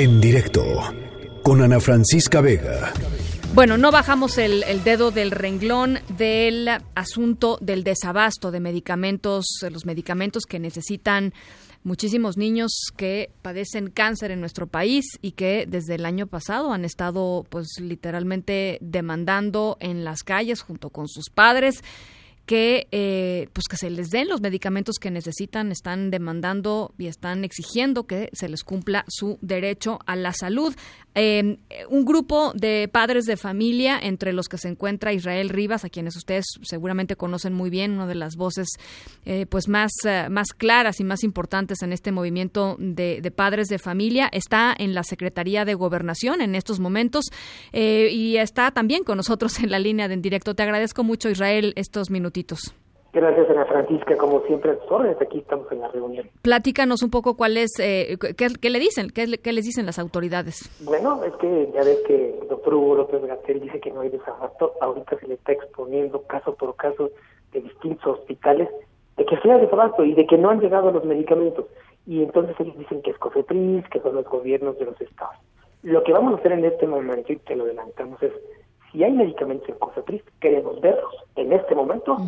En directo con Ana Francisca Vega. Bueno, no bajamos el, dedo del renglón del asunto del desabasto de medicamentos, los medicamentos que necesitan muchísimos niños que padecen cáncer en nuestro país y que desde el año pasado han estado pues literalmente demandando en las calles junto con sus padres que eh, pues que se les den los medicamentos que necesitan, están demandando y están exigiendo que se les cumpla su derecho a la salud. Em, un grupo de padres de familia, entre los que se encuentra Israel Rivas, a quienes ustedes seguramente conocen muy bien, una de las voces eh, pues más, eh, más claras y más importantes en este movimiento de, de, padres de familia, está en la Secretaría de Gobernación en estos momentos y está también con nosotros en la línea de en directo. Te agradezco mucho, Israel, estos minutitos. Gracias, Ana Francisca. Como siempre, aquí estamos en la reunión. Platícanos un poco cuál es, eh, qué, le dicen, qué, les dicen las autoridades. Bueno, es que ya ves que el doctor Hugo López Gatel dice que no hay desabasto. Ahorita se le está exponiendo caso por caso de distintos hospitales de que sea desabasto y de que no han llegado los medicamentos. Y entonces ellos dicen que es COFEPRIS, que son los gobiernos de los estados. Lo que vamos a hacer en este momento, y te lo adelantamos, es si hay medicamentos en COFEPRIS, queremos verlos en este momento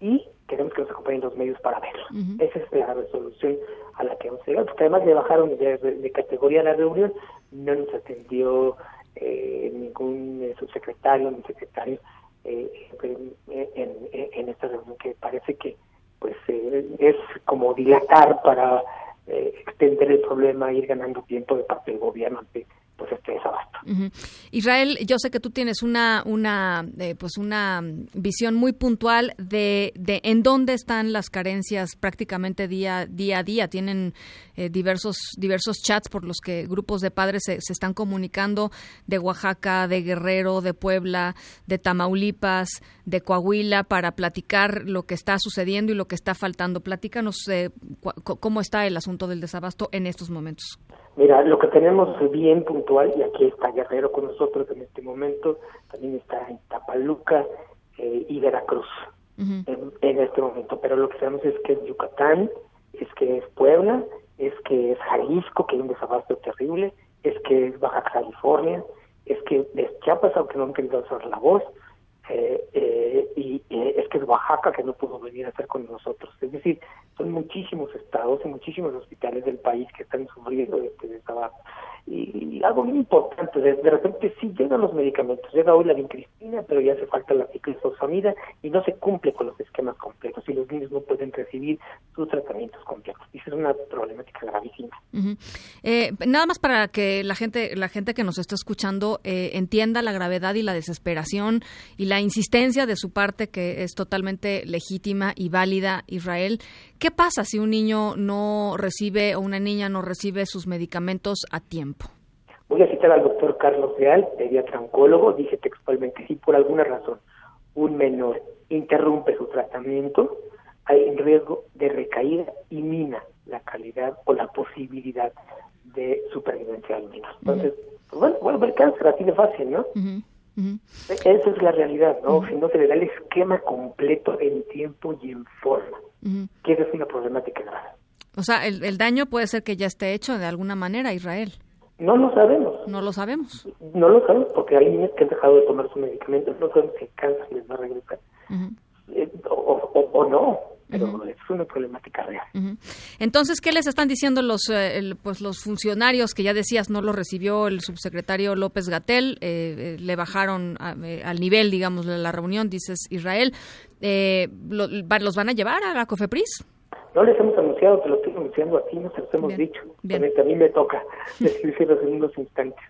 y queremos que nos acompañen los medios para verlos. Esa es la resolución a la que hemos llegado, porque además le bajaron de, categoría a la reunión, no nos atendió eh, ningún eh, subsecretario ni secretario eh, en, esta reunión que parece que pues es como dilatar para extender el problema, ir ganando tiempo de parte del gobierno ante Israel, yo sé que tú tienes una una eh, pues una visión muy puntual de, de en dónde están las carencias prácticamente día día a día. Tienen eh, diversos diversos chats por los que grupos de padres se, se, están comunicando de Oaxaca, de Guerrero, de Puebla, de Tamaulipas, de Coahuila para platicar lo que está sucediendo y lo que está faltando. Platícanos eh, cómo está el asunto del desabasto en estos momentos. Mira, lo que tenemos bien puntual, y aquí está Guerrero con nosotros en este momento, también está en Tapaluca eh, y Veracruz en, este momento, pero lo que sabemos es que es Yucatán, es que es Puebla, es que es Jalisco, que hay un desabasto terrible, es que es Baja California, es que es Chiapas, aunque no han querido hacer la voz, eh, eh, y eh, es que es Oaxaca que no pudo venir a estar con nosotros. Es decir, son muchísimos estados y muchísimos hospitales del país que están sufriendo este desabasto. Y, algo muy importante, de, repente sí llegan los medicamentos, llega hoy la vincristina, pero ya hace falta la ciclosamida y no se cumple con los esquemas completos y los niños no pueden recibir sus tratamientos completos. Y esa es una problemática gravísima. Eh, nada más para que la gente, la gente que nos está escuchando eh, entienda la gravedad y la desesperación y la insistencia de su parte que es totalmente legítima y válida, Israel. ¿Qué pasa si un niño no recibe o una niña no recibe sus medicamentos a tiempo? Voy a citar al doctor Carlos Real, pediatra oncólogo, dice textualmente, si por alguna razón un menor interrumpe su tratamiento, hay riesgo de recaída y mina la calidad o la posibilidad de supervivencia al menor. Entonces, pues bueno, bueno, el cáncer así de fácil, ¿no? Esa es la realidad, ¿no? Si no se le da el esquema completo en tiempo y en forma, que esa es una problemática grave. O sea, el, el daño puede ser que ya esté hecho de alguna manera, Israel. No lo sabemos. No lo sabemos. No lo sabemos porque hay niños que han dejado de tomar su medicamento, no sabemos si el cáncer les va a regresar. Eh, o, no, pero es una problemática real. Entonces, ¿qué les están diciendo los eh, pues los funcionarios que ya decías no lo recibió el subsecretario López Gatel? Eh, le bajaron al nivel, digamos, de la reunión, dices Israel. ¿Los van a llevar a la COFEPRIS? No les hemos anunciado, te lo estoy anunciando a ti, no se los hemos dicho. A mí me toca decirlo en unos instantes.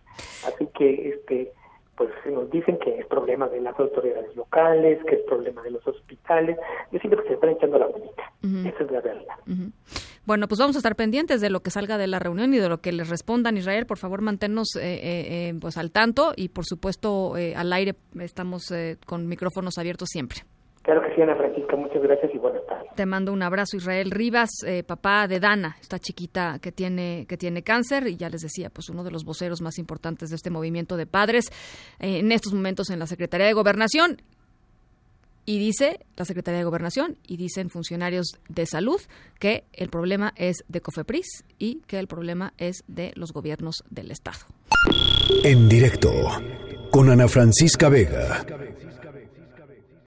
Así que, este, pues nos dicen que es problema de las autoridades locales, que es problema de los hospitales. Yo siento que se están echando la bonita. Esa es la realidad. Bueno, pues vamos a estar pendientes de lo que salga de la reunión y de lo que les respondan. Israel, por favor, manténnos eh, eh, eh, pues al tanto y, por supuesto, al aire estamos con micrófonos abiertos siempre. Claro que sí, Ana Francisca, muchas gracias y buenas tardes. Te mando un abrazo, Israel Rivas, eh, papá de Dana, esta chiquita que tiene, que tiene cáncer, y ya les decía, pues uno de los voceros más importantes de este movimiento de padres, eh, en estos momentos en la Secretaría de Gobernación. Y dice la Secretaría de Gobernación y dicen funcionarios de salud que el problema es de COFEPRIS y que el problema es de los gobiernos del Estado. En directo con Ana Francisca Vega.